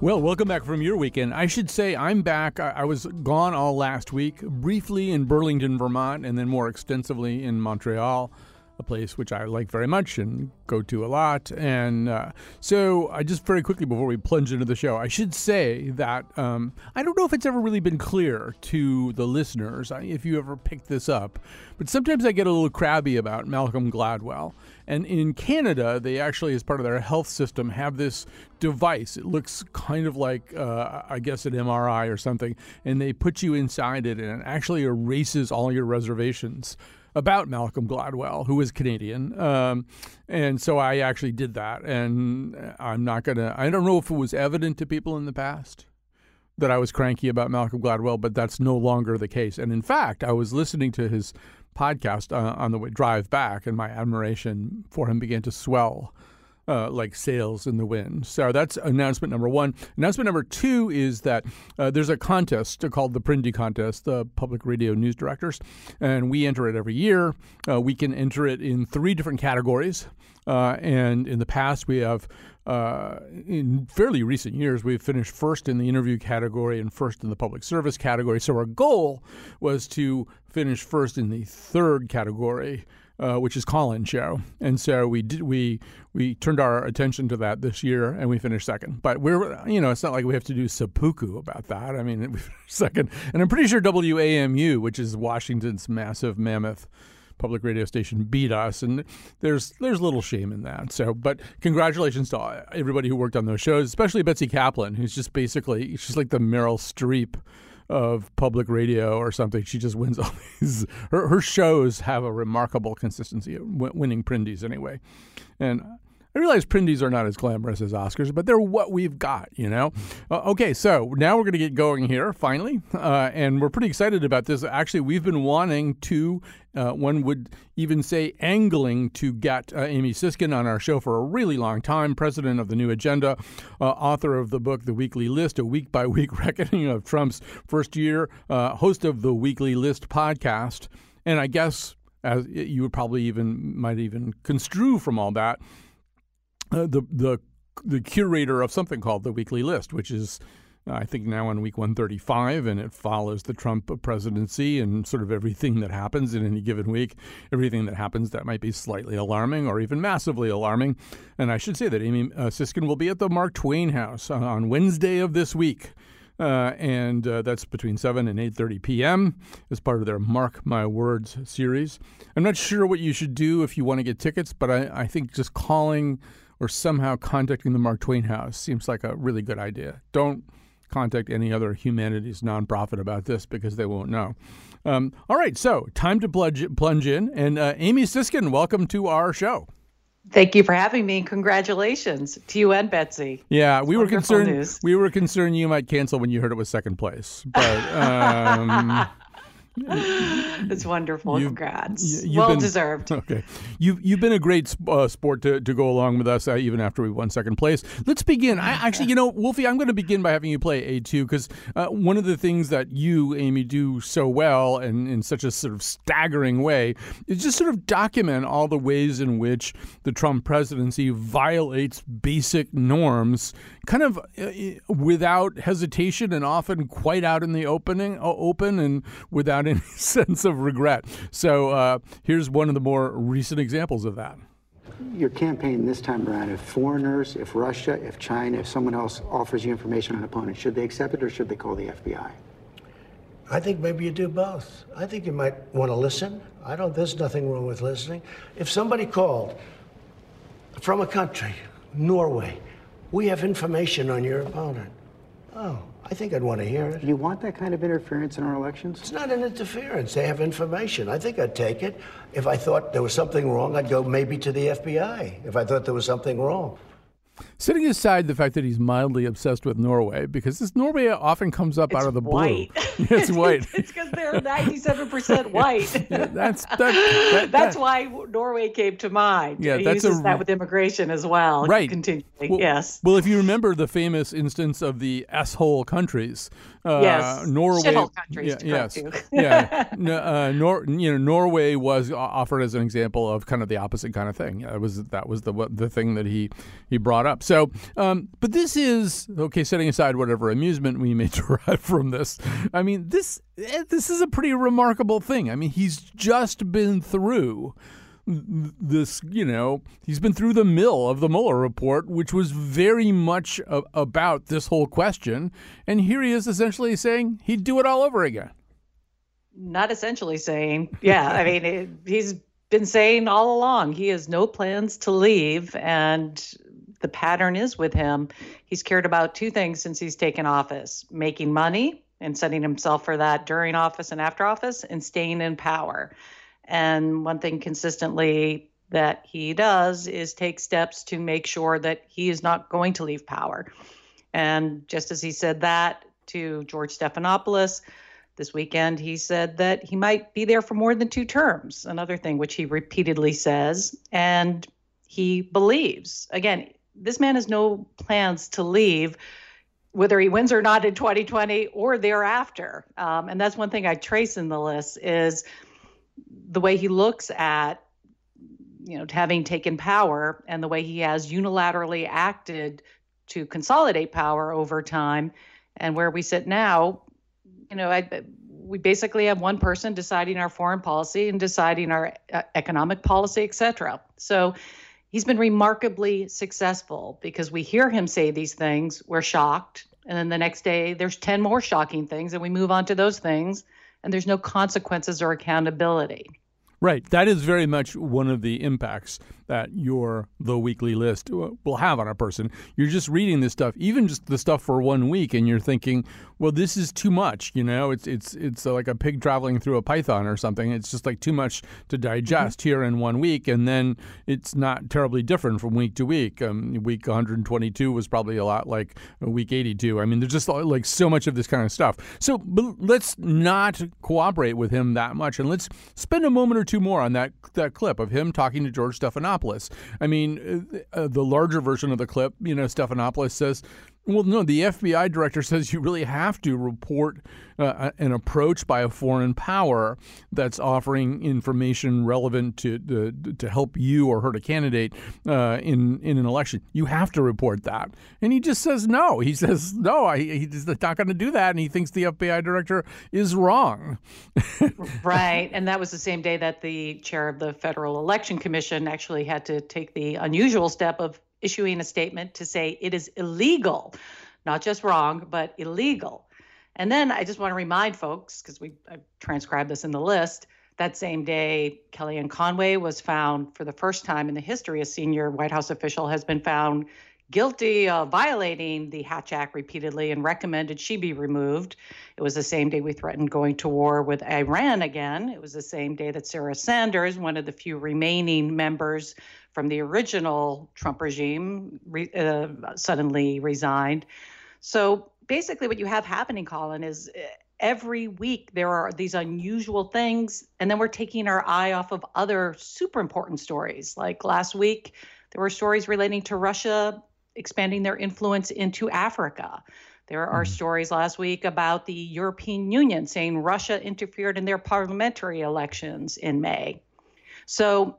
Well, welcome back from your weekend. I should say I'm back. I, I, was gone all last week, briefly in Burlington, Vermont, and then more extensively in Montreal, a place which I like very much and go to a lot. And uh, so, I just very quickly before we plunge into the show, I should say that um, I don't know if it's ever really been clear to the listeners if you ever picked this up, but sometimes I get a little crabby about Malcolm Gladwell. And in Canada, they actually, as part of their health system, have this device. It looks kind of like, uh, I guess, an MRI or something. And they put you inside it, and it actually erases all your reservations about Malcolm Gladwell, who is Canadian. Um, and so I actually did that. And I'm not going to, I don't know if it was evident to people in the past that I was cranky about Malcolm Gladwell, but that's no longer the case. And in fact, I was listening to his podcast uh, on the drive back, and my admiration for him began to swell. Uh, like sails in the wind. So that's announcement number one. Announcement number two is that uh, there's a contest called the Prindy Contest, the Public Radio News Directors, and we enter it every year. Uh, we can enter it in three different categories. Uh, and in the past, we have uh, in fairly recent years, we've finished first in the interview category and first in the public service category. So our goal was to finish first in the third category, uh, which is call-in show. And so we did we we turned our attention to that this year, and we finished second. But we're you know it's not like we have to do seppuku about that. I mean, we finished second, and I'm pretty sure WAMU, which is Washington's massive mammoth public radio station beat us, and there's there's little shame in that. So, but congratulations to everybody who worked on those shows, especially Betsy Kaplan, who's just basically she's like the Meryl Streep of public radio or something. She just wins all these. Her, her shows have a remarkable consistency, winning Prindies anyway, and I realize Prindies are not as glamorous as Oscars, but they're what we've got, you know? Uh, okay, so now we're going to get going here, finally. Uh, and we're pretty excited about this. Actually, we've been wanting to, uh, one would even say angling to get uh, Amy Siskind on our show for a really long time, president of the New Agenda, uh, author of the book The Weekly List, a week by week reckoning of Trump's first year, uh, host of the Weekly List podcast. And I guess as you would probably even might even construe from all that uh, the the the curator of something called the Weekly List, which is I think now in week 135, and it follows the Trump presidency and sort of everything that happens in any given week, everything that happens that might be slightly alarming or even massively alarming. And I should say that Amy uh, Siskind will be at the Mark Twain House on Wednesday of this week. Uh, and uh, that's between 7 and 8.30 p.m. as part of their Mark My Words series. I'm not sure what you should do if you want to get tickets, but I, I think just calling – or somehow contacting the Mark Twain House seems like a really good idea. Don't contact any other humanities nonprofit about this because they won't know. Um, all right, so time to plunge, plunge in. And uh, Amy Siskind, welcome to our show. Thank you for having me. Congratulations to you and Betsy. Yeah, we were concerned. News. We were concerned you might cancel when you heard it was second place, but um, it's wonderful. You've, Congrats. well been, deserved. Okay. You've, you've been a great uh, sport to, to go along with us, uh, even after we won second place. Let's begin. I Actually, you know, Wolfie, I'm going to begin by having you play A2 because uh, one of the things that you, Amy, do so well and in such a sort of staggering way is just sort of document all the ways in which the Trump presidency violates basic norms kind of uh, without hesitation and often quite out in the opening, open and without any sense of regret. So uh, here's one of the more recent examples of that. Your campaign this time around, if foreigners, if Russia, if China, if someone else offers you information on an opponent, should they accept it or should they call the FBI? I think maybe you do both. I think you might want to listen. I don't, there's nothing wrong with listening. If somebody called from a country, Norway, we have information on your opponent. Oh, I think I'd want to hear it. Do you want that kind of interference in our elections? It's not an interference. They have information. I think I'd take it. If I thought there was something wrong, I'd go maybe to the FBI if I thought there was something wrong. Setting aside the fact that he's mildly obsessed with Norway, because this Norway often comes up it's out of the white. blue. it's white. it's because they're ninety-seven percent white. yeah, that's that, that, that's that, why Norway came to mind. Yeah, he that's uses a, that with immigration as well. Right. Continually. Well, yes. Well, if you remember the famous instance of the S-hole countries, uh, yes. Norway. Countries. Yeah, yes. Yeah. Uh, Nor, you know, Norway was offered as an example of kind of the opposite kind of thing. That was that was the the thing that he he brought up. So, um, but this is okay. Setting aside whatever amusement we may derive from this, I mean this eh, this is a pretty remarkable thing. I mean, he's just been through this, you know, he's been through the mill of the Mueller report, which was very much a- about this whole question. And here he is essentially saying he'd do it all over again. Not essentially saying, yeah, I mean, it, he's been saying all along he has no plans to leave. And the pattern is with him, he's cared about two things since he's taken office making money and setting himself for that during office and after office, and staying in power. And one thing consistently that he does is take steps to make sure that he is not going to leave power. And just as he said that to George Stephanopoulos this weekend, he said that he might be there for more than two terms, another thing which he repeatedly says. And he believes, again, this man has no plans to leave whether he wins or not in 2020 or thereafter. Um, and that's one thing I trace in the list is the way he looks at you know having taken power and the way he has unilaterally acted to consolidate power over time and where we sit now you know I, we basically have one person deciding our foreign policy and deciding our uh, economic policy etc so he's been remarkably successful because we hear him say these things we're shocked and then the next day there's 10 more shocking things and we move on to those things and there's no consequences or accountability. Right. That is very much one of the impacts that your The Weekly List will have on a person. You're just reading this stuff, even just the stuff for one week, and you're thinking, well, this is too much. You know, it's it's it's like a pig traveling through a python or something. It's just like too much to digest mm-hmm. here in one week, and then it's not terribly different from week to week. Um, week 122 was probably a lot like week 82. I mean, there's just like so much of this kind of stuff. So let's not cooperate with him that much, and let's spend a moment or two more on that that clip of him talking to George Stephanopoulos Stephanopoulos. I mean, uh, the larger version of the clip, you know, Stephanopoulos says, well, no, the FBI director says you really have to report uh, an approach by a foreign power that's offering information relevant to to, to help you or hurt a candidate uh, in in an election. You have to report that, and he just says no. He says no. I, he's not going to do that, and he thinks the FBI director is wrong. right, and that was the same day that the chair of the Federal Election Commission actually had to take the unusual step of issuing a statement to say it is illegal, not just wrong, but illegal. And then I just want to remind folks, because we I transcribed this in the list, that same day, Kellyanne Conway was found for the first time in the history, a senior White House official has been found guilty of violating the Hatch Act repeatedly and recommended she be removed. It was the same day we threatened going to war with Iran again. It was the same day that Sarah Sanders, one of the few remaining members from the original Trump regime, re, uh, suddenly resigned. So basically, what you have happening, Colin, is uh, every week there are these unusual things, and then we're taking our eye off of other super important stories. Like last week, there were stories relating to Russia expanding their influence into Africa. There are mm-hmm. stories last week about the European Union saying Russia interfered in their parliamentary elections in May. So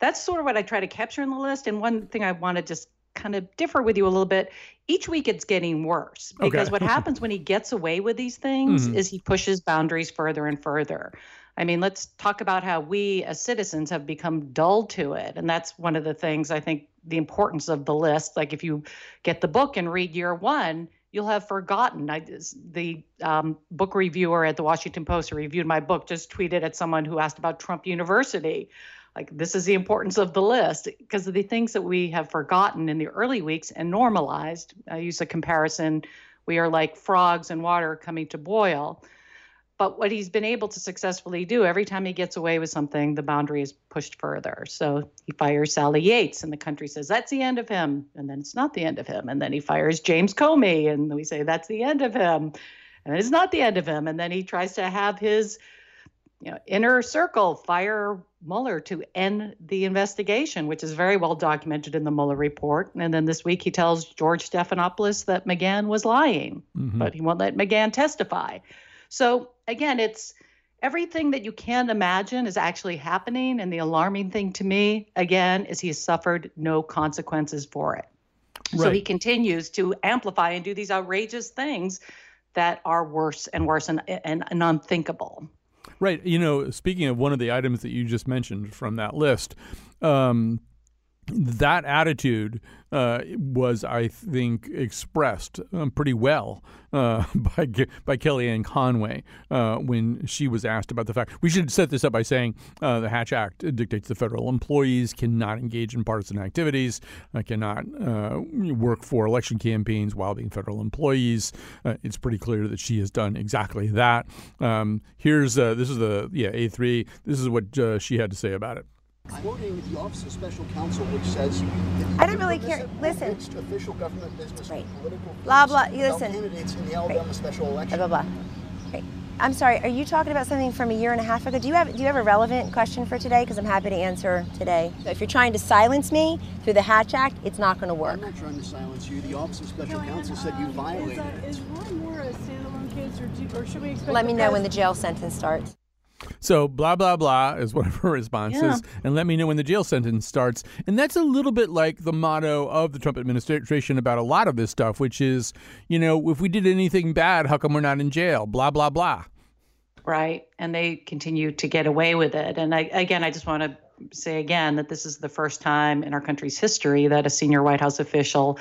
that's sort of what I try to capture in the list. And one thing I want to just kind of differ with you a little bit. Each week it's getting worse because okay. what happens when he gets away with these things mm-hmm. is he pushes boundaries further and further. I mean, let's talk about how we as citizens have become dull to it. And that's one of the things I think the importance of the list. Like if you get the book and read year one, you'll have forgotten. I, the um, book reviewer at the Washington Post who reviewed my book just tweeted at someone who asked about Trump University. Like, this is the importance of the list because of the things that we have forgotten in the early weeks and normalized. I use a comparison we are like frogs in water coming to boil. But what he's been able to successfully do every time he gets away with something, the boundary is pushed further. So he fires Sally Yates, and the country says that's the end of him, and then it's not the end of him. And then he fires James Comey, and we say that's the end of him, and it's not the end of him. And then he tries to have his you know, inner circle fire Mueller to end the investigation, which is very well documented in the Mueller report. And then this week he tells George Stephanopoulos that McGahn was lying, mm-hmm. but he won't let McGahn testify. So again, it's everything that you can imagine is actually happening. And the alarming thing to me, again, is he has suffered no consequences for it. Right. So he continues to amplify and do these outrageous things that are worse and worse and, and, and unthinkable. Right. You know, speaking of one of the items that you just mentioned from that list, um, that attitude uh, was, I think, expressed um, pretty well uh, by by Kellyanne Conway uh, when she was asked about the fact. We should set this up by saying uh, the Hatch Act dictates the federal employees cannot engage in partisan activities, uh, cannot uh, work for election campaigns while being federal employees. it's pretty clear that she has done exactly that. Um, here's this is the yeah A three. This is what she had to say about it quoting the Office of Special Counsel, which says I don't really care. Listen, official government business right. political blah blah. You listen. Candidates in the Alabama right. special election. Blah blah blah. Right. I'm sorry. Are you talking about something from a year and a half ago? Do you have Do you have a relevant question for today? Because I'm happy to answer today. So if you're trying to silence me through the Hatch Act, it's not going to work. I'm not trying to silence you. The Office of Special Counsel said you violated is, uh, is Roy Moore a standalone case, or, do, or should we expect? Let me know when the jail sentence starts. So blah blah blah is one of her responses, yeah. and let me know when the jail sentence starts. And that's a little bit like the motto of the Trump administration about a lot of this stuff, which is, you know, if we did anything bad, how come we're not in jail? Blah blah blah. Right, and they continue to get away with it. And I, again, I just want to say again that this is the first time in our country's history that a senior White House official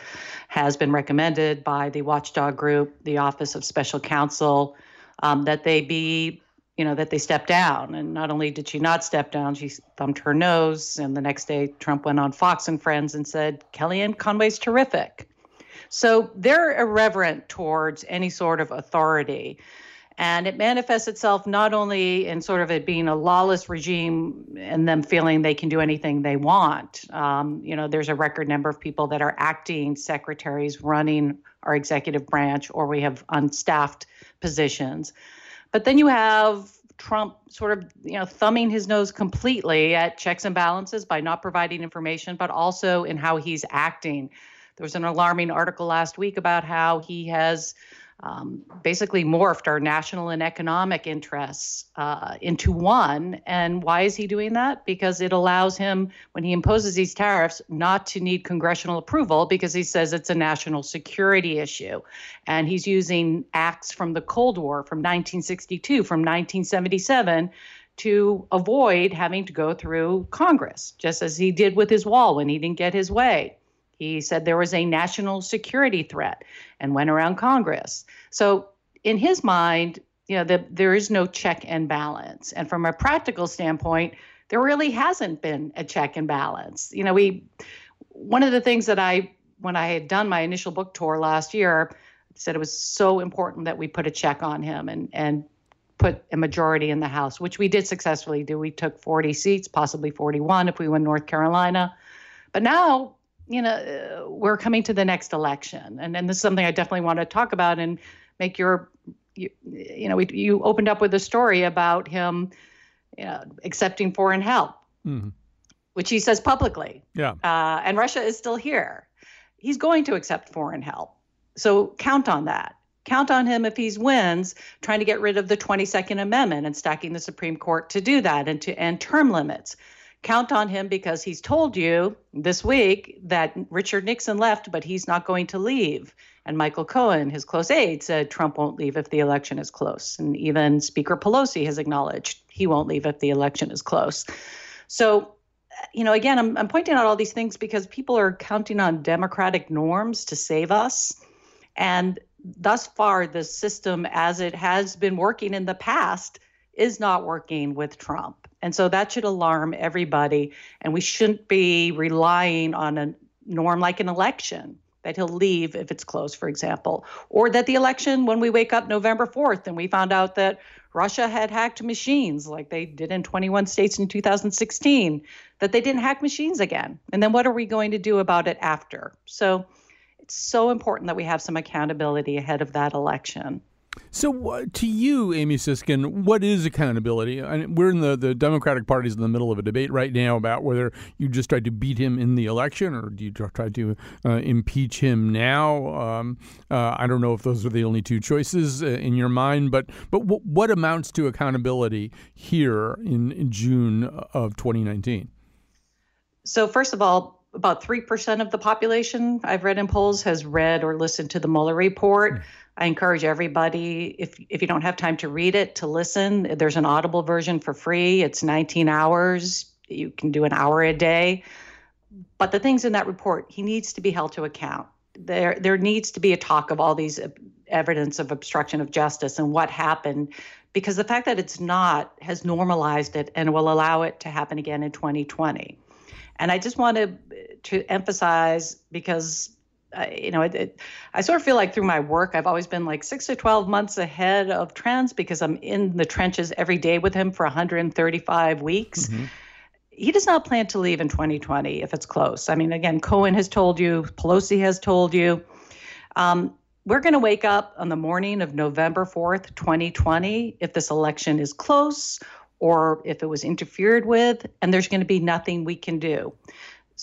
has been recommended by the watchdog group, the Office of Special Counsel, um, that they be you know, that they stepped down. And not only did she not step down, she thumbed her nose. And the next day, Trump went on Fox and Friends and said, Kellyanne Conway's terrific. So they're irreverent towards any sort of authority. And it manifests itself not only in sort of it being a lawless regime and them feeling they can do anything they want. Um, you know, there's a record number of people that are acting secretaries running our executive branch, or we have unstaffed positions. But then you have Trump sort of, you know, thumbing his nose completely at checks and balances by not providing information, but also in how he's acting. There was an alarming article last week about how he has um, basically morphed our national and economic interests uh, into one. And why is he doing that? Because it allows him, when he imposes these tariffs, not to need congressional approval because he says it's a national security issue. And he's using acts from the Cold War, from 1962, from 1977 to avoid having to go through Congress, just as he did with his wall when he didn't get his way. He said there was a national security threat and went around Congress. So, in his mind, you know, the, there is no check and balance. And from a practical standpoint, there really hasn't been a check and balance. You know, we, one of the things that I, when I had done my initial book tour last year, said it was so important that we put a check on him and, and put a majority in the House, which we did successfully do. We took 40 seats, possibly 41 if we win North Carolina. But now you know, we're coming to the next election, and and this is something I definitely want to talk about and make your, you, you know, we, you opened up with a story about him, you know, accepting foreign help, mm-hmm. which he says publicly. Yeah. Uh, and Russia is still here. He's going to accept foreign help, so count on that. Count on him if he wins, trying to get rid of the 22nd Amendment and stacking the Supreme Court to do that and to end term limits count on him because he's told you this week that Richard Nixon left, but he's not going to leave. And Michael Cohen, his close aide, said Trump won't leave if the election is close. And even Speaker Pelosi has acknowledged he won't leave if the election is close. So, you know, again, I'm, I'm pointing out all these things because people are counting on democratic norms to save us. And thus far, the system as it has been working in the past is not working with Trump. And so that should alarm everybody. And we shouldn't be relying on a norm like an election that he'll leave if it's close, for example, or that the election, when we wake up November 4th and we found out that Russia had hacked machines like they did in 21 states in 2016, that they didn't hack machines again. And then what are we going to do about it after? So it's so important that we have some accountability ahead of that election. So, uh, to you, Amy Siskind, what is accountability? I mean, we're in the, the Democratic Party's in the middle of a debate right now about whether you just tried to beat him in the election or do you try to uh, impeach him now. Um, uh, I don't know if those are the only two choices uh, in your mind, but but w- what amounts to accountability here in, in June of 2019? So, first of all, about 3% of the population I've read in polls has read or listened to the Mueller report. Mm. I encourage everybody, if if you don't have time to read it, to listen. There's an Audible version for free. It's 19 hours. You can do an hour a day. But the things in that report, he needs to be held to account. There there needs to be a talk of all these uh, evidence of obstruction of justice and what happened because the fact that it's not has normalized it and will allow it to happen again in 2020. And I just want to uh, to emphasize because you know, it, it, I sort of feel like through my work, I've always been like six to 12 months ahead of trends because I'm in the trenches every day with him for 135 weeks. Mm-hmm. He does not plan to leave in 2020 if it's close. I mean, again, Cohen has told you, Pelosi has told you. Um, we're going to wake up on the morning of November 4th, 2020, if this election is close or if it was interfered with, and there's going to be nothing we can do.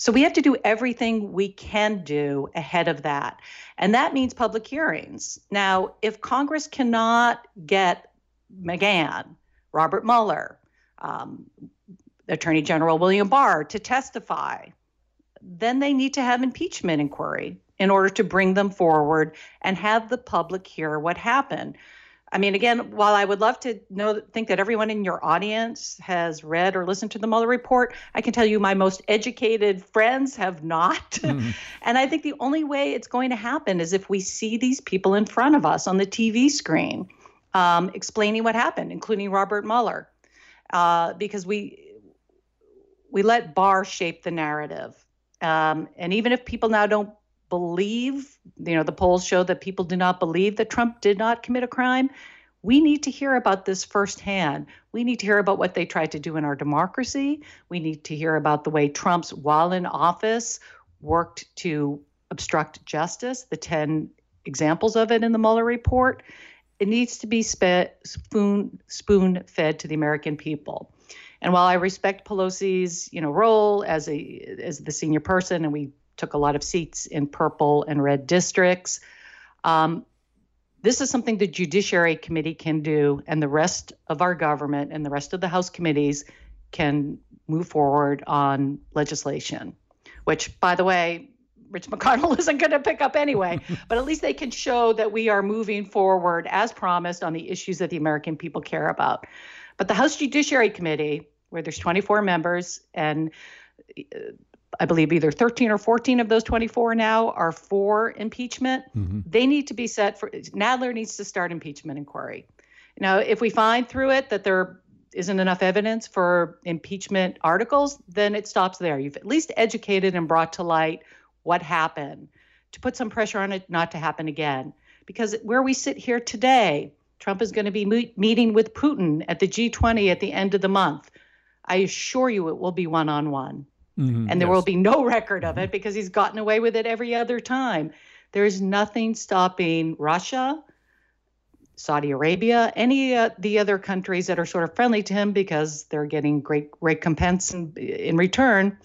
So we have to do everything we can do ahead of that. And that means public hearings. Now, if Congress cannot get McGahn, Robert Mueller, um, Attorney General William Barr to testify, then they need to have impeachment inquiry in order to bring them forward and have the public hear what happened. I mean, again, while I would love to know, think that everyone in your audience has read or listened to the Mueller report, I can tell you my most educated friends have not. Mm-hmm. and I think the only way it's going to happen is if we see these people in front of us on the TV screen um, explaining what happened, including Robert Mueller, uh, because we we let Barr shape the narrative. Um, and even if people now don't believe, you know, the polls show that people do not believe that Trump did not commit a crime. We need to hear about this firsthand. We need to hear about what they tried to do in our democracy. We need to hear about the way Trump's, while in office, worked to obstruct justice, the 10 examples of it in the Mueller report. It needs to be spoon, spoon fed to the American people. And while I respect Pelosi's, you know, role as a as the senior person, and we took a lot of seats in purple and red districts. Um, this is something the Judiciary Committee can do, and the rest of our government and the rest of the House committees can move forward on legislation, which, by the way, Mitch McConnell isn't going to pick up anyway, but at least they can show that we are moving forward as promised on the issues that the American people care about. But the House Judiciary Committee, where there's 24 members and uh, I believe either 13 or 14 of those 24 now are for impeachment. Mm-hmm. They need to be set for Nadler needs to start impeachment inquiry. Now, if we find through it that there isn't enough evidence for impeachment articles, then it stops there. You've at least educated and brought to light what happened to put some pressure on it not to happen again. Because where we sit here today, Trump is going to be meet, meeting with Putin at the G20 at the end of the month. I assure you it will be one on one. Mm-hmm, and there yes. will be no record of it mm-hmm. because he's gotten away with it every other time. There is nothing stopping Russia, Saudi Arabia, any of uh, the other countries that are sort of friendly to him because they're getting great recompense in, in return,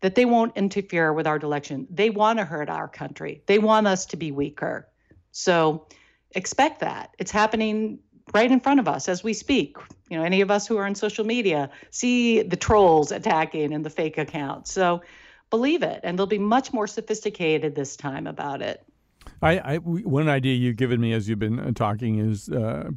that they won't interfere with our election. They want to hurt our country. They want us to be weaker. So expect that. It's happening right in front of us as we speak. You know, any of us who are on social media see the trolls attacking and the fake accounts. So believe it, and they'll be much more sophisticated this time about it. I, I, one idea you've given me as you've been uh, talking is uh,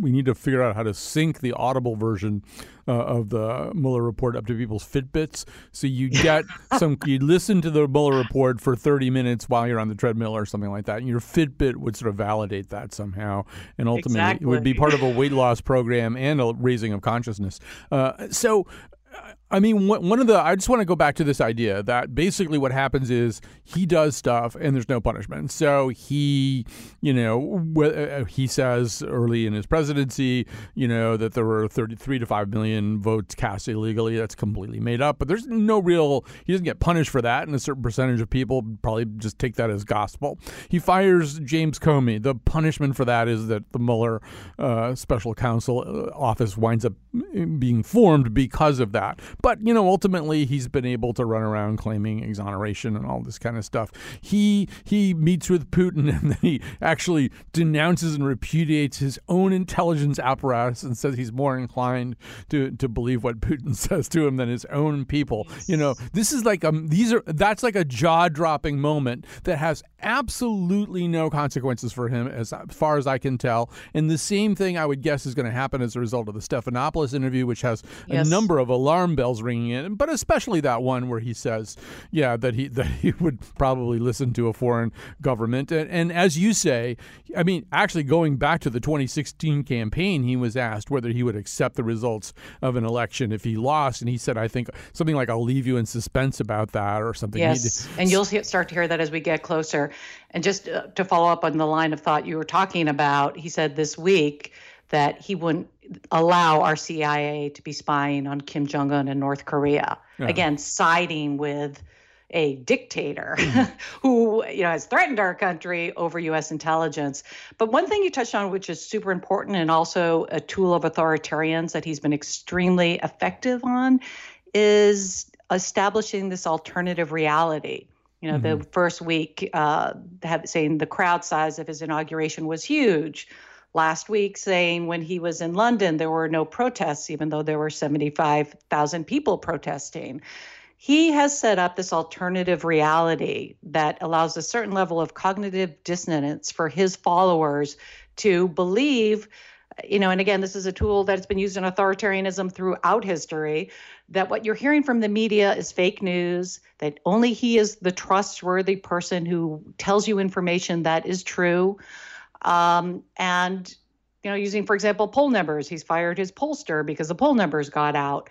we need to figure out how to sync the audible version uh, of the Mueller report up to people's Fitbits. So you get some, you listen to the Mueller report for 30 minutes while you're on the treadmill or something like that. And your Fitbit would sort of validate that somehow. And ultimately, exactly. it would be part of a weight loss program and a raising of consciousness. Uh, so I mean, one of the, I just want to go back to this idea that basically what happens is he does stuff and there's no punishment. So he, you know, uh, he says early in his presidency, you know, that there were 33 to 5 million votes cast illegally. That's completely made up, but there's no real, he doesn't get punished for that. And a certain percentage of people probably just take that as gospel. He fires James Comey. The punishment for that is that the Mueller uh, special counsel uh, office winds up being formed because of that. But, you know, ultimately he's been able to run around claiming exoneration and all this kind of stuff. He he meets with Putin and then he actually denounces and repudiates his own intelligence apparatus and says he's more inclined to, to believe what Putin says to him than his own people. You know, this is like um these are that's like a jaw-dropping moment that has absolutely no consequences for him as far as I can tell. And the same thing I would guess is going to happen as a result of the Stephanopoulos interview, which has yes. a number of alarm bells ringing in, but especially that one where he says, yeah, that he that he would probably listen to a foreign government. And, and as you say, I mean, actually going back to the 2016 campaign, he was asked whether he would accept the results of an election if he lost, and he said, I think something like I'll leave you in suspense about that or something. Yes, and you'll start to hear that as we get closer. And just uh, to follow up on the line of thought you were talking about, he said this week that he wouldn't allow our CIA to be spying on Kim Jong un in North Korea. Again, siding with a dictator mm-hmm. who you know has threatened our country over US intelligence. But one thing you touched on which is super important and also a tool of authoritarians that he's been extremely effective on is establishing this alternative reality. You know, mm-hmm. the first week, uh, saying the crowd size of his inauguration was huge last week saying when he was in London, there were no protests, even though there were 75,000 people protesting. He has set up this alternative reality that allows a certain level of cognitive dissonance for his followers to believe you know, and again, this is a tool that's been used in authoritarianism throughout history. That what you're hearing from the media is fake news, that only he is the trustworthy person who tells you information that is true. Um, and you know, using for example poll numbers, he's fired his pollster because the poll numbers got out.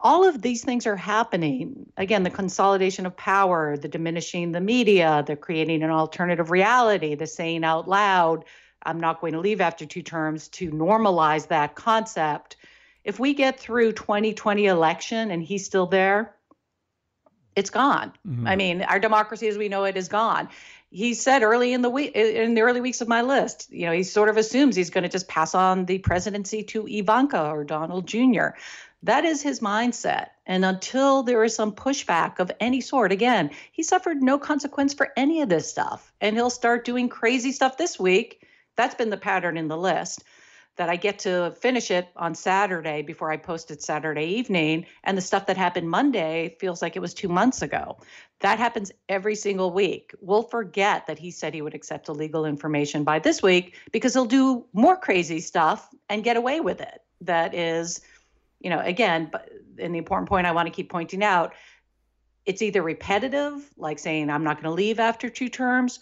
All of these things are happening. Again, the consolidation of power, the diminishing the media, the creating an alternative reality, the saying out loud, I'm not going to leave after two terms to normalize that concept. If we get through 2020 election and he's still there, it's gone. Mm-hmm. I mean, our democracy as we know it is gone he said early in the week in the early weeks of my list you know he sort of assumes he's going to just pass on the presidency to ivanka or donald jr that is his mindset. And until there is some pushback of any sort again he suffered no consequence for any of this stuff. And he'll start doing crazy stuff this week. That's been the pattern in the list that I get to finish it on Saturday before I post it Saturday evening. And the stuff that happened Monday feels like it was two months ago. That happens every single week. We'll forget that he said he would accept illegal information by this week because he'll do more crazy stuff and get away with it. That is, you know, again, and the important point I want to keep pointing out it's either repetitive, like saying, I'm not going to leave after two terms,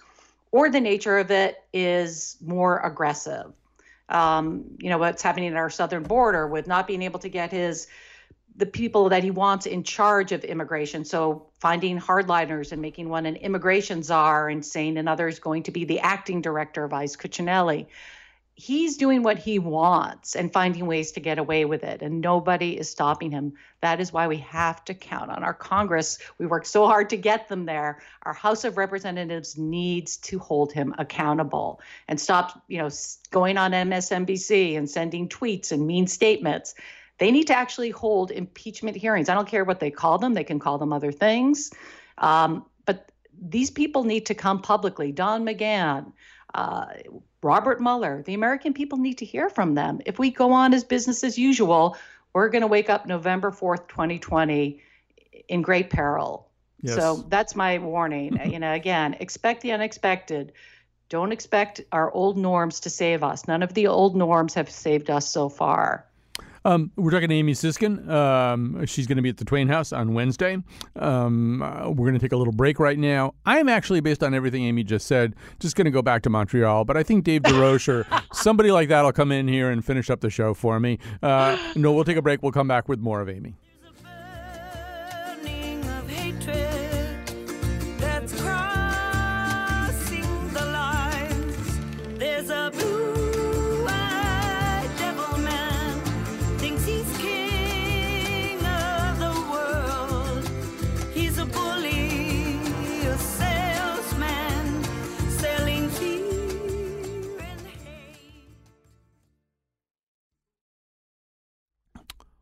or the nature of it is more aggressive. Um, you know, what's happening at our southern border with not being able to get his the people that he wants in charge of immigration. So finding hardliners and making one an immigration czar and saying another is going to be the acting director, of ICE Cuccinelli. He's doing what he wants and finding ways to get away with it, and nobody is stopping him. That is why we have to count on our Congress. We worked so hard to get them there. Our House of Representatives needs to hold him accountable and stop, you know, going on MSNBC and sending tweets and mean statements they need to actually hold impeachment hearings. I don't care what they call them, they can call them other things. Um, but these people need to come publicly. Don McGahn, uh, Robert Mueller, the American people need to hear from them. If we go on as business as usual, we're going to wake up November 4th, 2020 in great peril. Yes. So that's my warning. you know, again, expect the unexpected. Don't expect our old norms to save us. None of the old norms have saved us so far. Um, we're talking to Amy Siskind. Um, she's going to be at the Twain House on Wednesday. Um, uh, we're going to take a little break right now. I am actually, based on everything Amy just said, just going to go back to Montreal. But I think Dave DeRoche or somebody like that will come in here and finish up the show for me. Uh, no, we'll take a break. We'll come back with more of Amy.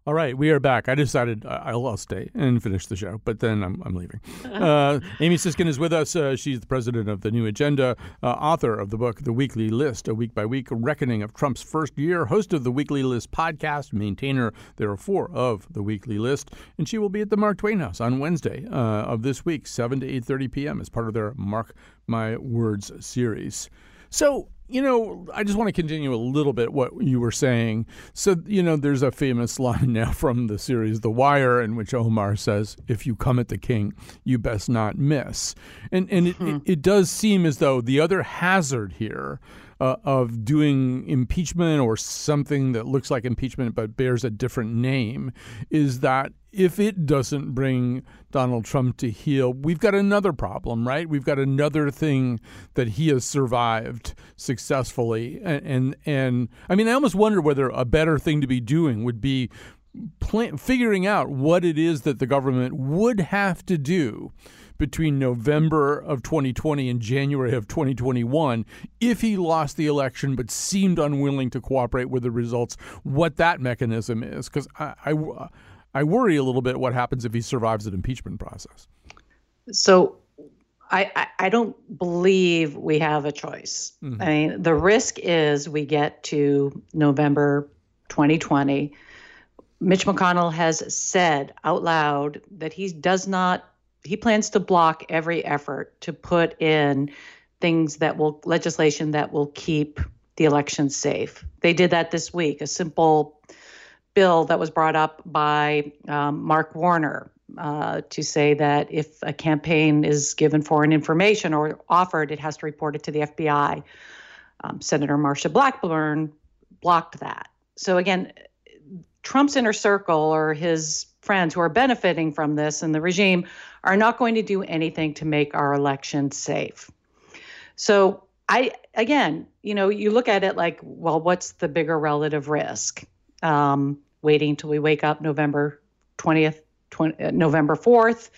All right, we are back. I decided uh, I'll, I'll stay and finish the show, but then I'm, I'm leaving. Uh, Amy Siskind is with us. Uh, she's the president of the New Agenda, uh, author of the book The Weekly List, a week by week reckoning of Trump's first year, host of the Weekly List podcast, maintainer, therefore, of the Weekly List, and she will be at the Mark Twain House on Wednesday uh, of this week, 7 to 8.30 p.m. as part of their Mark My Words series. So, you know, I just want to continue a little bit what you were saying. So, you know, there's a famous line now from the series The Wire in which Omar says, If you come at the king, you best not miss. And, and it, it, it does seem as though the other hazard here uh, of doing impeachment or something that looks like impeachment but bears a different name is that if it doesn't bring Donald Trump to heel, we've got another problem, right? We've got another thing that he has survived successfully, and and, and I mean, I almost wonder whether a better thing to be doing would be plan- figuring out what it is that the government would have to do between November of 2020 and January of 2021 if he lost the election but seemed unwilling to cooperate with the results, what that mechanism is. Because I, I, I worry a little bit what happens if he survives an impeachment process. So I, I, don't believe we have a choice. Mm-hmm. I mean, the risk is we get to November 2020. Mitch McConnell has said out loud that he does not, he plans to block every effort to put in things that will, legislation that will keep the election safe. They did that this week, a simple bill that was brought up by um, Mark Warner uh, to say that if a campaign is given foreign information or offered, it has to report it to the FBI. Um, Senator Marsha Blackburn blocked that. So again, Trump's inner circle or his friends who are benefiting from this and the regime are not going to do anything to make our election safe. So I again, you know, you look at it like, well, what's the bigger relative risk? Um, waiting until we wake up November 20th, 20, uh, November 4th,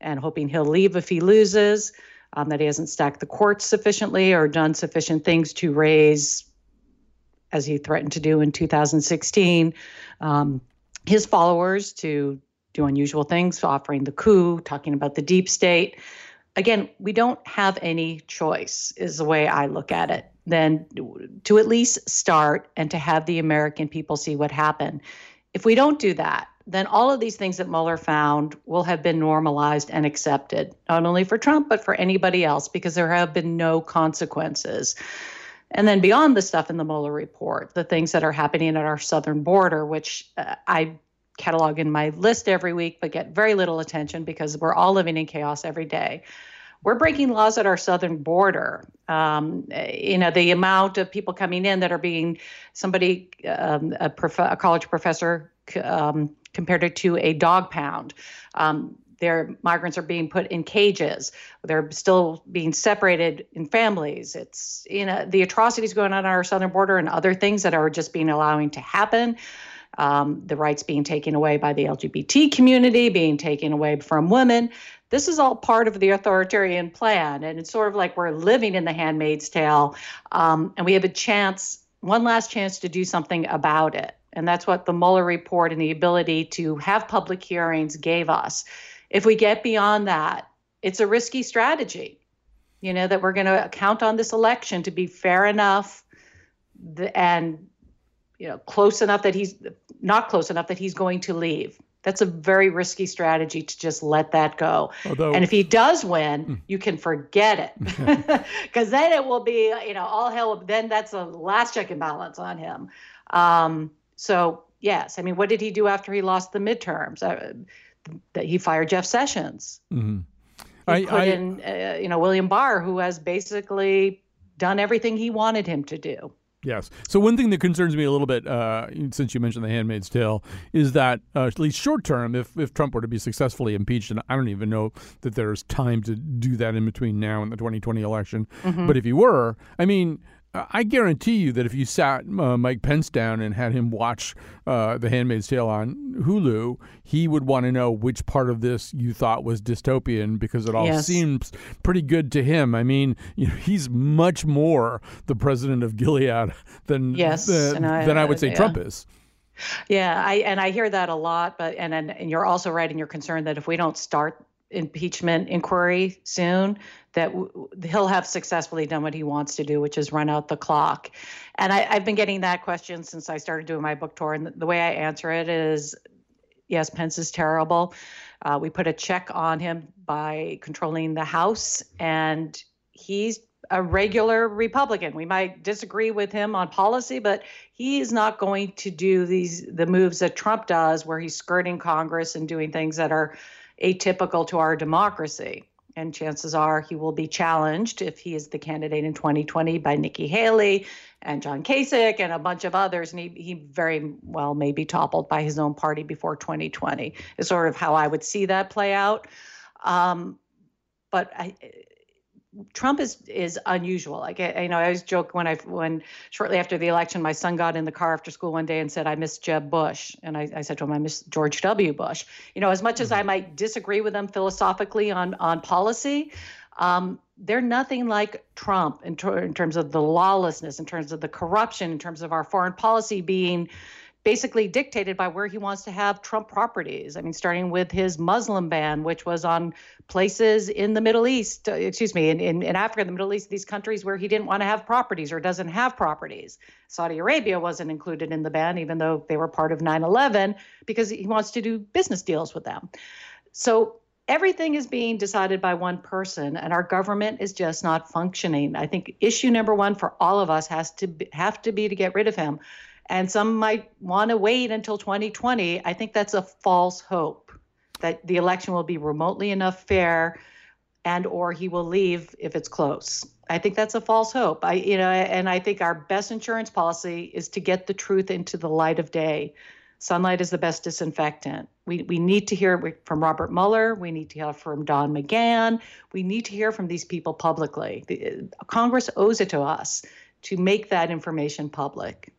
and hoping he'll leave if he loses, um, that he hasn't stacked the courts sufficiently or done sufficient things to raise, as he threatened to do in 2016, um, his followers to do unusual things, offering the coup, talking about the deep state. Again, we don't have any choice, is the way I look at it, than to at least start and to have the American people see what happened. If we don't do that, then all of these things that Mueller found will have been normalized and accepted, not only for Trump, but for anybody else, because there have been no consequences. And then beyond the stuff in the Mueller report, the things that are happening at our southern border, which uh, I catalog in my list every week, but get very little attention because we're all living in chaos every day. We're breaking laws at our southern border. Um, you know, the amount of people coming in that are being somebody, um, a, prof- a, college professor, um, compared it to a dog pound. Um, their migrants are being put in cages. They're still being separated in families. It's you know the atrocities going on at our southern border and other things that are just being allowing to happen. Um, the rights being taken away by the LGBT community, being taken away from women. This is all part of the authoritarian plan, and it's sort of like we're living in the Handmaid's Tale, um, and we have a chance, one last chance to do something about it. And that's what the Mueller report and the ability to have public hearings gave us. If we get beyond that, it's a risky strategy. You know, that we're going to count on this election to be fair enough and, you know, close enough that he's not close enough that he's going to leave. That's a very risky strategy to just let that go. Although, and if he does win, mm. you can forget it because then it will be, you know, all hell. Then that's a last check and balance on him. Um, so yes, I mean, what did he do after he lost the midterms? Uh, that he fired Jeff Sessions. Mm-hmm. I, put I, in, uh, you know, William Barr, who has basically done everything he wanted him to do. Yes. So one thing that concerns me a little bit, uh, since you mentioned the Handmaid's Tale, is that uh, at least short term, if if Trump were to be successfully impeached, and I don't even know that there's time to do that in between now and the 2020 election, mm-hmm. but if he were, I mean, I guarantee you that if you sat uh, Mike Pence down and had him watch uh, The Handmaid's Tale on Hulu, he would want to know which part of this you thought was dystopian because it all Yes. seems pretty good to him. I mean, you know, he's much more the president of Gilead than Yes, and I- than I would say yeah. Trump is. Yeah, I and I hear that a lot, but and and, and you're also right in your concern that if we don't start impeachment inquiry soon, that w- he'll have successfully done what he wants to do, which is run out the clock. And I, I've been getting that question since I started doing my book tour, and the, the way I answer it is, yes, Pence is terrible. Uh, we put a check on him by controlling the House, and he's a regular Republican. We might disagree with him on policy, but he is not going to do these the moves that Trump does, where he's skirting Congress and doing things that are atypical to our democracy. And chances are he will be challenged if he is the candidate in 2020 by Nikki Haley and John Kasich and a bunch of others. And he, he very well may be toppled by his own party before 2020, is sort of how I would see that play out. Um, but I, Trump is is unusual. Like you know, I always joke when I when shortly after the election, my son got in the car after school one day and said, "I miss Jeb Bush," and I, I said to him, "I miss George W. Bush." You know, as much as I might disagree with them philosophically on on policy, um, they're nothing like Trump in, ter- in terms of the lawlessness, in terms of the corruption, in terms of our foreign policy being basically dictated by where he wants to have Trump properties. I mean, starting with his Muslim ban, which was on places in the Middle East, uh, excuse me, in, in, in Africa, the Middle East, these countries where he didn't want to have properties or doesn't have properties. Saudi Arabia wasn't included in the ban, even though they were part of 9 11, because he wants to do business deals with them. So everything is being decided by one person and our government is just not functioning i think issue number one for all of us has to be, have to be to get rid of him and some might want to wait until 2020 i think that's a false hope that the election will be remotely enough fair and or he will leave if it's close i think that's a false hope i you know and i think our best insurance policy is to get the truth into the light of day Sunlight is the best disinfectant. We, we need to hear from Robert Mueller. We need to hear from Don McGahn. We need to hear from these people publicly. The, uh, Congress owes it to us to make that information public.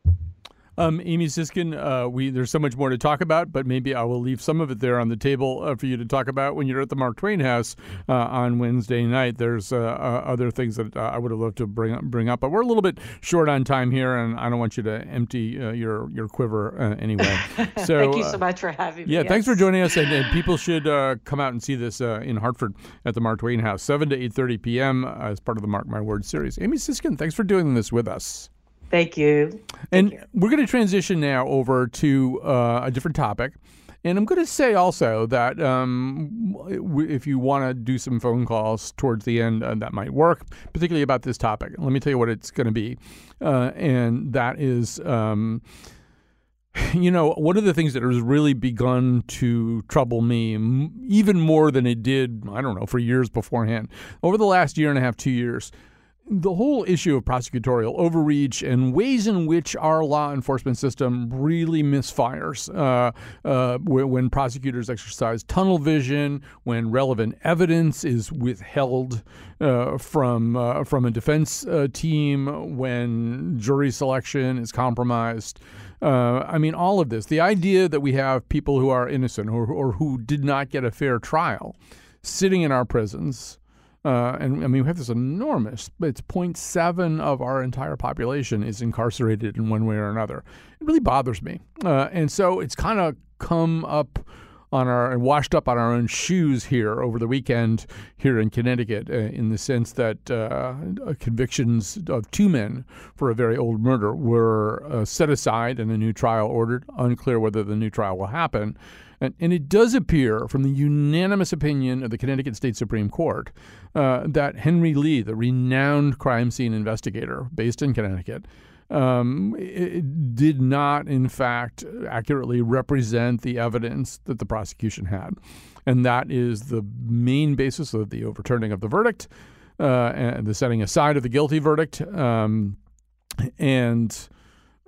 Um, Amy Siskind, uh, we there's so much more to talk about, but maybe I will leave some of it there on the table uh, for you to talk about when you're at the Mark Twain House uh, on Wednesday night. There's uh, uh, other things that uh, I would have loved to bring up, bring up, but we're a little bit short on time here, and I don't want you to empty uh, your your quiver uh, anyway. So Thank you so much for having me. yeah, thanks for joining us, and, and people should uh, come out and see this uh, in Hartford at the Mark Twain House, seven to eight thirty p.m. as part of the Mark My Words series. Amy Siskind, thanks for doing this with us. Thank you. And we're going to transition now over to uh, a different topic. And I'm going to say also that um, if you want to do some phone calls towards the end, uh, that might work, particularly about this topic. Let me tell you what it's going to be. Uh, and that is. Um, you know, one of the things that has really begun to trouble me, even more than it did, I don't know, for years beforehand, over the last year and a half, two years, the whole issue of prosecutorial overreach and ways in which our law enforcement system really misfires uh, uh, when, prosecutors exercise tunnel vision, when relevant evidence is withheld uh, from uh, from a defense uh, team, when jury selection is compromised. Uh, I mean, all of this. The idea that we have people who are innocent or, or who did not get a fair trial sitting in our prisons. Uh, and I mean, we have this enormous, it's 0.7 of our entire population is incarcerated in one way or another. It really bothers me. Uh, and so it's kind of come up on our and washed up on our own shoes here over the weekend here in Connecticut, uh, in the sense that uh, convictions of two men for a very old murder were uh, set aside and a new trial ordered. Unclear whether the new trial will happen. And, and it does appear from the unanimous opinion of the Connecticut State Supreme Court uh, that Henry Lee, the renowned crime scene investigator based in Connecticut, um, did not, in fact, accurately represent the evidence that the prosecution had. And that is the main basis of the overturning of the verdict uh, and the setting aside of the guilty verdict. Um, and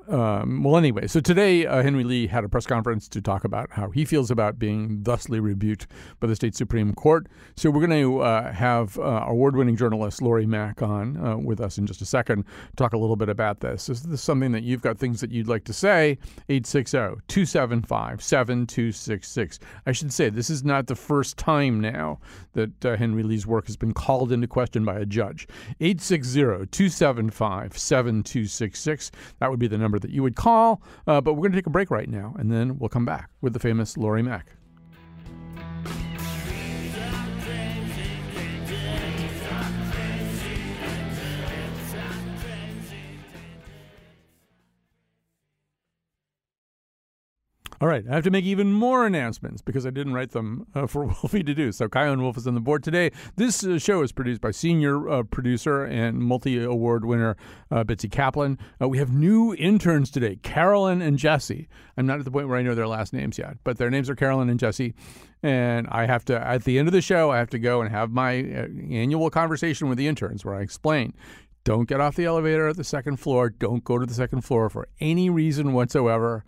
um, well, anyway, so today uh, Henry Lee had a press conference to talk about how he feels about being thusly rebuked by the state Supreme Court. So we're going to uh, have uh, award winning journalist Lori Mack on uh, with us in just a second, talk a little bit about this. Is this something that you've got things that you'd like to say? 860 275 7266. I should say, this is not the first time now that uh, Henry Lee's work has been called into question by a judge. 860 275 7266. That would be the number that you would call. Uh, but we're going to take a break right now, and then we'll come back with the famous Lori Mack. All right, I have to make even more announcements because I didn't write them uh, for Wolfie to do. So Chion Wolf is on the board today. This uh, show is produced by senior uh, producer and multi-award winner uh, Betsy Kaplan. Uh, we have new interns today, Carolyn and Jesse. I'm not at the point where I know their last names yet, but their names are Carolyn and Jesse. And I have to, at the end of the show, I have to go and have my uh, annual conversation with the interns where I explain don't get off the elevator at the second floor. Don't go to the second floor for any reason whatsoever.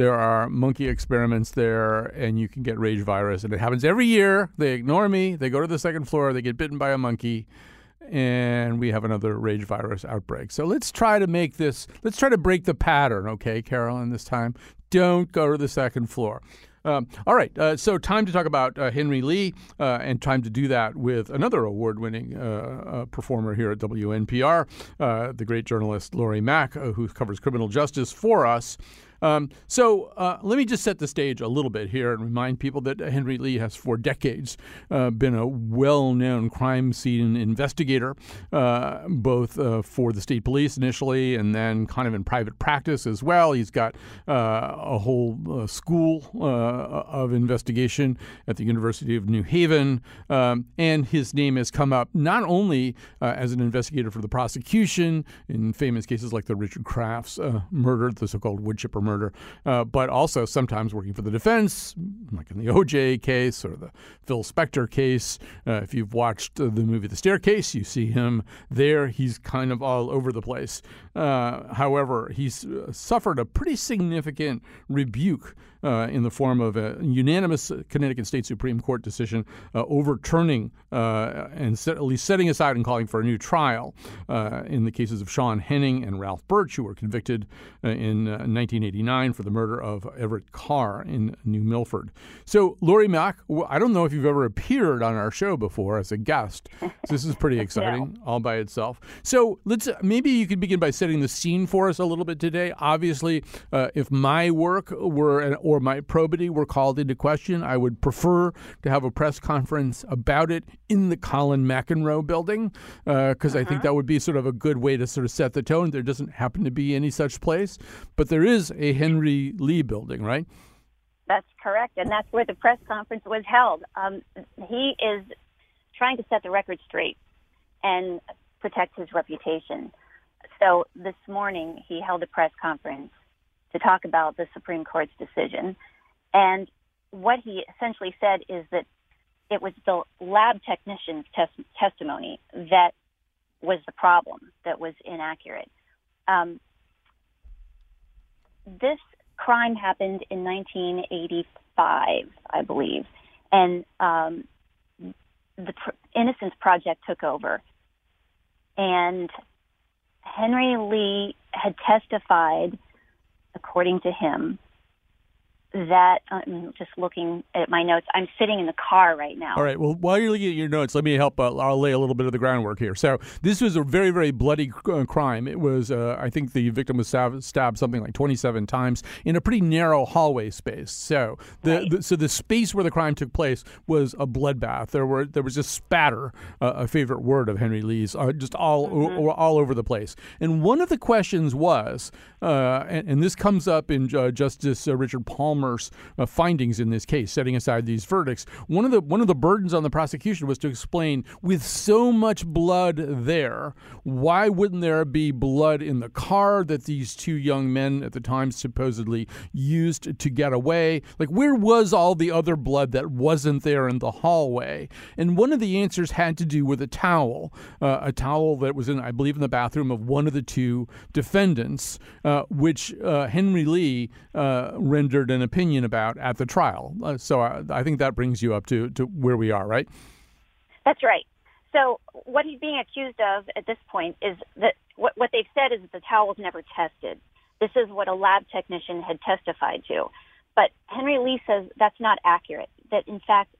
There are monkey experiments there, and you can get rage virus. And it happens every year. They ignore me. They go to the second floor. They get bitten by a monkey, and we have another rage virus outbreak. So let's try to make this, let's try to break the pattern, okay, Carolyn, this time. Don't go to the second floor. Um, all right, uh, so time to talk about uh, Henry Lee, uh, and time to do that with another award-winning uh, uh, performer here at WNPR, uh, the great journalist Lori Mack, who covers criminal justice for us. Um, so uh, let me just set the stage a little bit here and remind people that Henry Lee has for decades uh, been a well known crime scene investigator, uh, both uh, for the state police initially and then kind of in private practice as well. He's got uh, a whole uh, school of investigation at the University of New Haven, um, and his name has come up not only as an investigator for the prosecution in famous cases like the Richard Crafts murder, the so called wood chipper murder murder, uh, but also sometimes working for the defense, like in the OJ case or the Phil Spector case. Uh, if you've watched uh, the movie The Staircase, you see him there. He's kind of all over the place. Uh, however, he's uh, suffered a pretty significant rebuke uh, in the form of a unanimous Connecticut State Supreme Court decision uh, overturning uh, and set, at least setting aside and calling for a new trial uh, in the cases of Shawn Henning and Ralph Birch, who were convicted uh, in 1989 for the murder of Everett Carr in New Milford. So, Lori Mack, I don't know if you've ever appeared on our show before as a guest. So this is pretty exciting no. all by itself. So, let's maybe you could begin by setting the scene for us a little bit today. Obviously, if my work were an or my probity were called into question, I would prefer to have a press conference about it in the Colin McEnroe building because uh, uh-huh. I think Uh-huh. that would be sort of a good way to sort of set the tone. There doesn't happen to be any such place, but there is a Henry Lee building, right? That's correct, and that's where the press conference was held. Um, he is trying to set the record straight and protect his reputation. So this morning he held a press conference to talk about the Supreme Court's decision. And what he essentially said is that it was the lab technician's tes- testimony that was the problem, that was inaccurate. Um, this crime happened in 1985, I believe, and um, the Pr- Innocence Project took over. And Henry Lee had testified according to him, that I'm just looking at my notes. I'm sitting in the car right now. All right. Well, while you're looking at your notes, let me help. Uh, I'll lay a little bit of the groundwork here. So this was a very, very bloody uh, crime. It was, uh, I think, the victim was stabbed, stabbed something like 27 times in a pretty narrow hallway space. So the, right. the so the space where the crime took place was a bloodbath. There were there was just spatter, uh, a favorite word of Henry Lee's, uh, just all Mm-hmm. o- all over the place. And one of the questions was, uh, and, and, this comes up in Justice Richard Palmer Uh, findings in this case, setting aside these verdicts. One of the one of the burdens on the prosecution was to explain, with so much blood there, why wouldn't there be blood in the car that these two young men at the time supposedly used to get away? Like, where was all the other blood that wasn't there in the hallway? And one of the answers had to do with a towel, uh, a towel that was in, I believe, in the bathroom of one of the two defendants, uh, which uh, Henry Lee uh, rendered an opinion about at the trial. Uh, so I, I think that brings you up to, to where we are, right? That's right. So what he's being accused of at this point is that what, what they've said is that the towel was never tested. This is what a lab technician had testified to. But Henry Lee says that's not accurate. That in fact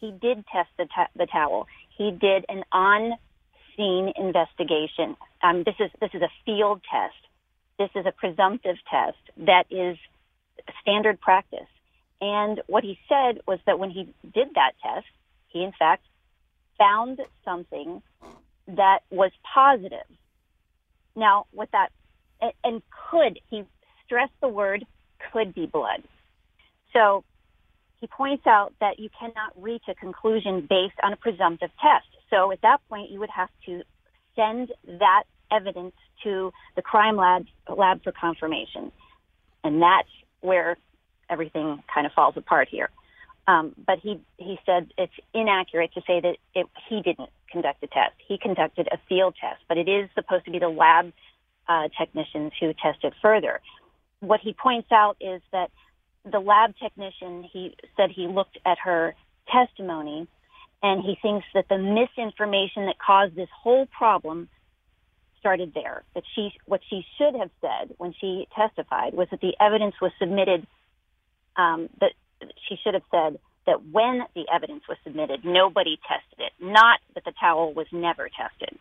he did test the, ta- the towel. He did an on-scene investigation. Um, this is this is a field test. This is a presumptive test that is standard practice. And what he said was that when he did that test, he in fact found something that was positive. Now, what that and, and could he stressed the word could be blood. So he points out that you cannot reach a conclusion based on a presumptive test. So at that point, you would have to send that evidence to the crime lab, lab for confirmation. And that's where everything kind of falls apart here. Um, but he, he said it's inaccurate to say that it, he didn't conduct a test. He conducted a field test, but it is supposed to be the lab uh, technicians who tested further. What he points out is that the lab technician, he said he looked at her testimony and he thinks that the misinformation that caused this whole problem started there. That she, what she should have said when she testified was that the evidence was submitted, um, that she should have said that when the evidence was submitted, nobody tested it, not that the towel was never tested.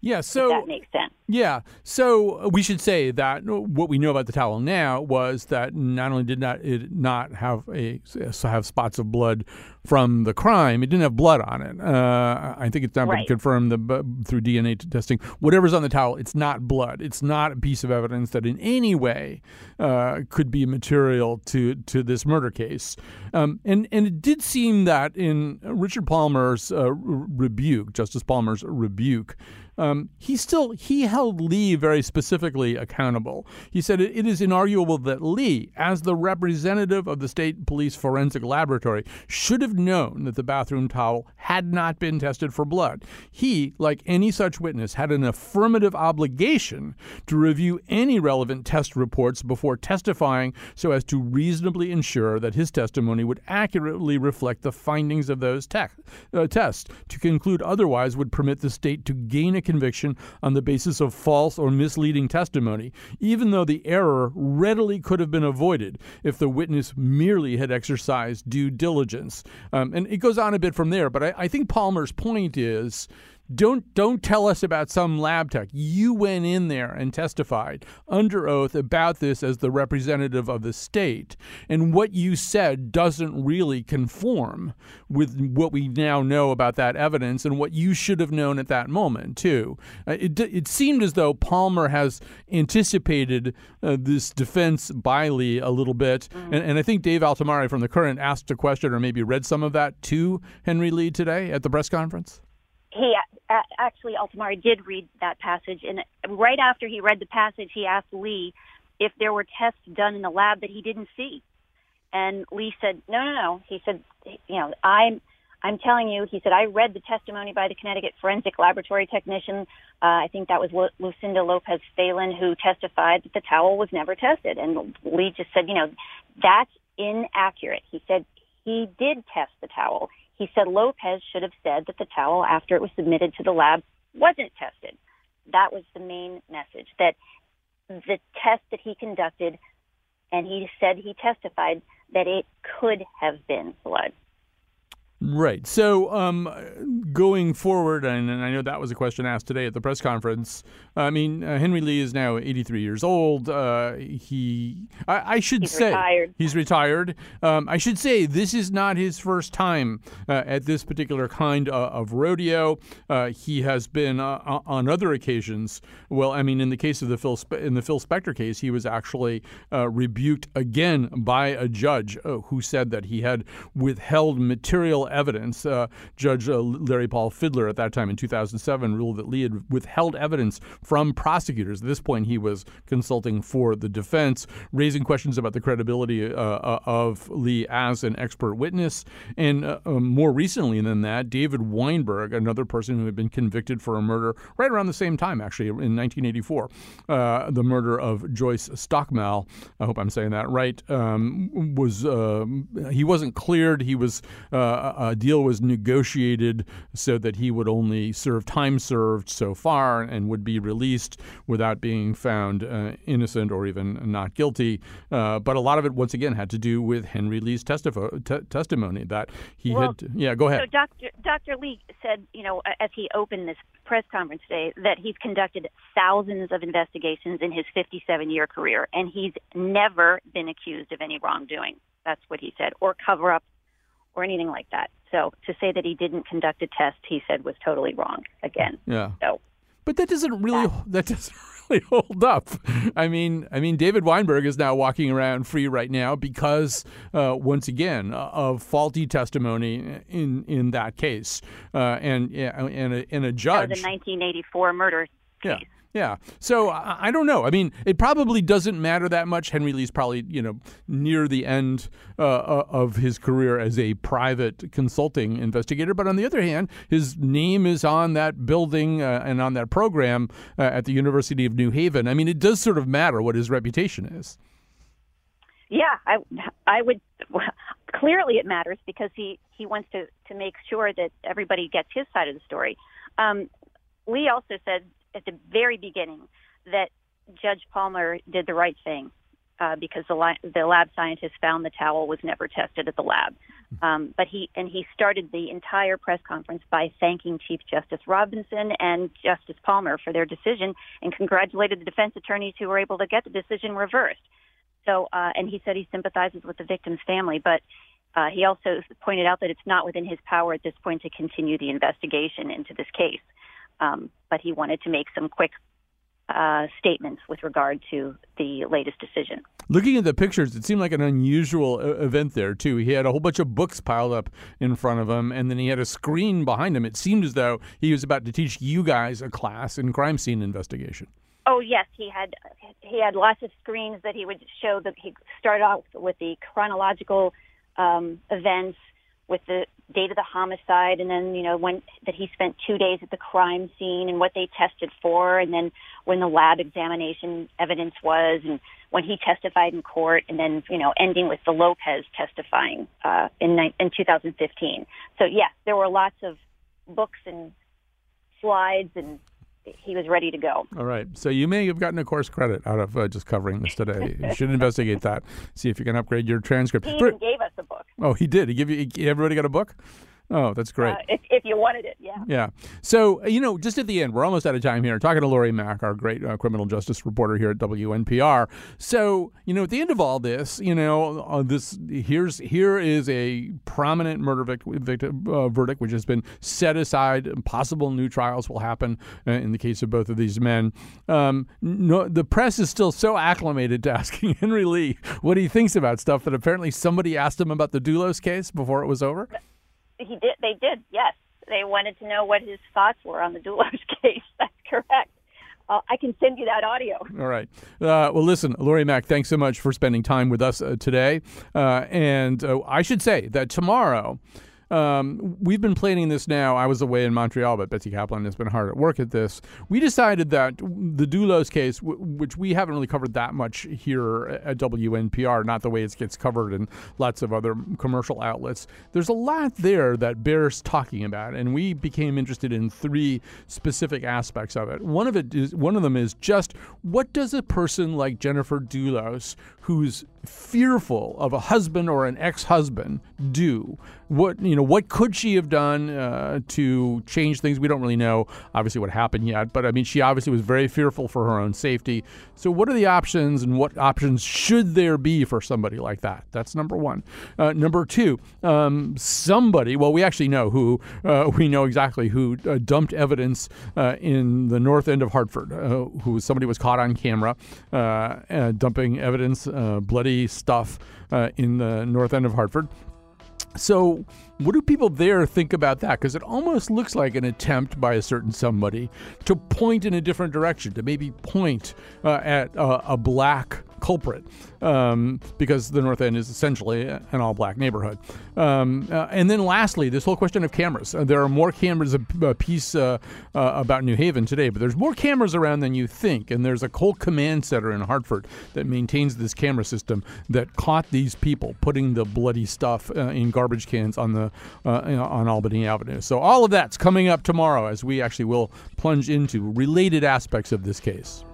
Yeah, so that makes sense. Yeah, so we should say that what we know about the towel now was that not only did not it not have a have spots of blood from the crime, it didn't have blood on it. Uh, I think it's not Right. been confirmed the, through DNA testing. Whatever's on the towel, it's not blood. It's not a piece of evidence that in any way uh, could be material to to this murder case. Um, and and it did seem that in Richard Palmer's uh, rebuke, Justice Palmer's rebuke. Um, he still he held Lee very specifically accountable. He said it, is inarguable that Lee, as the representative of the state police forensic laboratory, should have known that the bathroom towel had not been tested for blood. He, like any such witness, had an affirmative obligation to review any relevant test reports before testifying, so as to reasonably ensure that his testimony would accurately reflect the findings of those te- uh, tests. To conclude otherwise would permit the state to gain a conviction on the basis of false or misleading testimony, even though the error readily could have been avoided if the witness merely had exercised due diligence. Um, and it goes on a bit from there, but I, I think Palmer's point is don't don't tell us about some lab tech. You went in there and testified under oath about this as the representative of the state, and what you said doesn't really conform with what we now know about that evidence and what you should have known at that moment too. Uh, it it seemed as though Palmer has anticipated uh, this defense by Lee a little bit, and, and I think Dave Altimari from the Courant asked a question or maybe read some of that to Henry Lee today at the press conference. he actually Altimari did read that passage, and right after he read the passage, he asked Lee if there were tests done in the lab that he didn't see, and Lee said, "No, no, no." He said, "You know, I'm." I'm telling you, he said, I read the testimony by the Connecticut forensic laboratory technician. Uh, I think that was Lu- Lucinda Lopez Phelan who testified that the towel was never tested. And Lee just said, you know, that's inaccurate. He said he did test the towel. He said Lopez should have said that the towel, after it was submitted to the lab, wasn't tested. That was the main message that the test that he conducted, and he said he testified that it could have been blood. Right. So, um, going forward, and, and I know that was a question asked today at the press conference. I mean, uh, Henry Lee is now 83 years old. Uh, he, I, I should He's say, retired. he's retired. Um, I should say this is not his first time uh, at this particular kind of, of rodeo. Uh, he has been uh, on other occasions. Well, I mean, in the case of the Phil in the Phil Spector case, he was actually uh, rebuked again by a judge uh, who said that he had withheld material evidence. Uh, Judge uh, Larry Paul Fidler at that time in 2007 ruled that Lee had withheld evidence from prosecutors. At this point, he was consulting for the defense, raising questions about the credibility uh, uh, of Lee as an expert witness. And uh, um, more recently than that, David Weinberg, another person who had been convicted for a murder right around the same time, actually, in 1984, uh, the murder of Joyce Stockmal. I hope I'm saying that right. Um, was uh, he wasn't cleared? He was uh, a deal was negotiated so that he would only serve time served so far and would be released without being found uh, innocent or even not guilty. Uh, but a lot of it, once again, had to do with Henry Lee's testifo- te- testimony that he Well, had. Yeah, go ahead. So Dr. Dr. Lee said, you know, as he opened this press conference today, that he's conducted thousands of investigations in his 57 year career, and he's never been accused of any wrongdoing. That's what he said, or cover up, or anything like that. So to say that he didn't conduct a test, he said was totally wrong again. Yeah. So But that doesn't really that doesn't really hold up. I mean, I mean, David Weinberg is now walking around free right now because, uh, once again, uh, of faulty testimony in in that case, uh, and yeah, and a, and a that judge. was a 1984 murder Yeah. Yeah. So I, I don't know. I mean, it probably doesn't matter that much. Henry Lee's probably, you know, near the end uh, uh, of his career as a private consulting investigator. But on the other hand, his name is on that building uh, and on that program uh, at the University of New Haven. I mean, it does sort of matter what his reputation is. Yeah, I I would clearly it matters because he he wants to to make sure that everybody gets his side of the story. Um, Lee also said at the very beginning that Judge Palmer did the right thing uh, because the li- the lab scientist found the towel was never tested at the lab. Um, but he and he started the entire press conference by thanking Chief Justice Robinson and Justice Palmer for their decision and congratulated the defense attorneys who were able to get the decision reversed. So, uh, and he said he sympathizes with the victim's family, but uh, he also pointed out that it's not within his power at this point to continue the investigation into this case. Um, but he wanted to make some quick uh, statements with regard to the latest decision. Looking at the pictures, it seemed like an unusual uh, event there too. He had a whole bunch of books piled up in front of him, and then he had a screen behind him. It seemed as though he was about to teach you guys a class in crime scene investigation. Oh yes, he had he had lots of screens that he would show that he started off with the chronological um, events, with the date of the homicide, and then you know when that he spent two days at the crime scene and what they tested for, and then when the lab examination evidence was, and when he testified in court, and then you know ending with the Lopez testifying uh, in in 2015. So yes, there were lots of books and slides and he was ready to go. All right. So you may have gotten a course credit out of uh, just covering this today. you should investigate that. See if you can upgrade your transcript. He even gave us a book. oh, he did. He give you. he- everybody got a book. Oh, that's great. Uh, if, if you wanted it, yeah. Yeah. So, uh, you know, just at the end, we're almost out of time here. Talking to Lori Mack, our great uh, criminal justice reporter here at WNPR. So, you know, at the end of all this, you know, uh, this here's here is a prominent murder vic- victim uh, verdict which has been set aside. Possible new trials will happen uh, in the case of both of these men. Um, no, the press is still so acclimated to asking Henry Lee what he thinks about stuff that apparently somebody asked him about the Dulos case before it was over. He did. They did. Yes, they wanted to know what his thoughts were on the Dulos case. That's correct. Uh, I can send you that audio. All right. Uh, well, listen, Lori Mack, thanks so much for spending time with us uh, today. Uh, and uh, I should say that tomorrow, um, we've been planning this now. I was away in Montreal, but Betsy Kaplan has been hard at work at this. We decided that the Dulos case, w- which we haven't really covered that much here at WNPR, not the way it gets covered in lots of other commercial outlets, there's a lot there that bears talking about, and we became interested in three specific aspects of it. One of it is one of them is just what does a person like Jennifer Dulos, whose fearful of a husband or an ex-husband do? What you know, what could she have done uh, to change things? We don't really know, obviously, what happened yet. But I mean, she obviously was very fearful for her own safety. So, what are the options, and what options should there be for somebody like that? That's number one. Uh, number two, um, somebody. Well, we actually know who. Uh, we know exactly who uh, dumped evidence uh, in the north end of Hartford. Uh, who somebody was caught on camera dumping evidence, bloody stuff uh, in the north end of Hartford. So, what do people there think about that? Because it almost looks like an attempt by a certain somebody to point in a different direction, to maybe point uh, at uh, a black culprit, um, because the North End is essentially an all black neighborhood. Um, uh, and then lastly, this whole question of cameras. Uh, there are more cameras, a, a piece uh, uh, about New Haven today, but there's more cameras around than you think. And there's a whole command center in Hartford that maintains this camera system that caught these people putting the bloody stuff uh, in garbage cans on the uh, uh on Albany Avenue. So all of that's coming up tomorrow as we actually will plunge into related aspects of this case.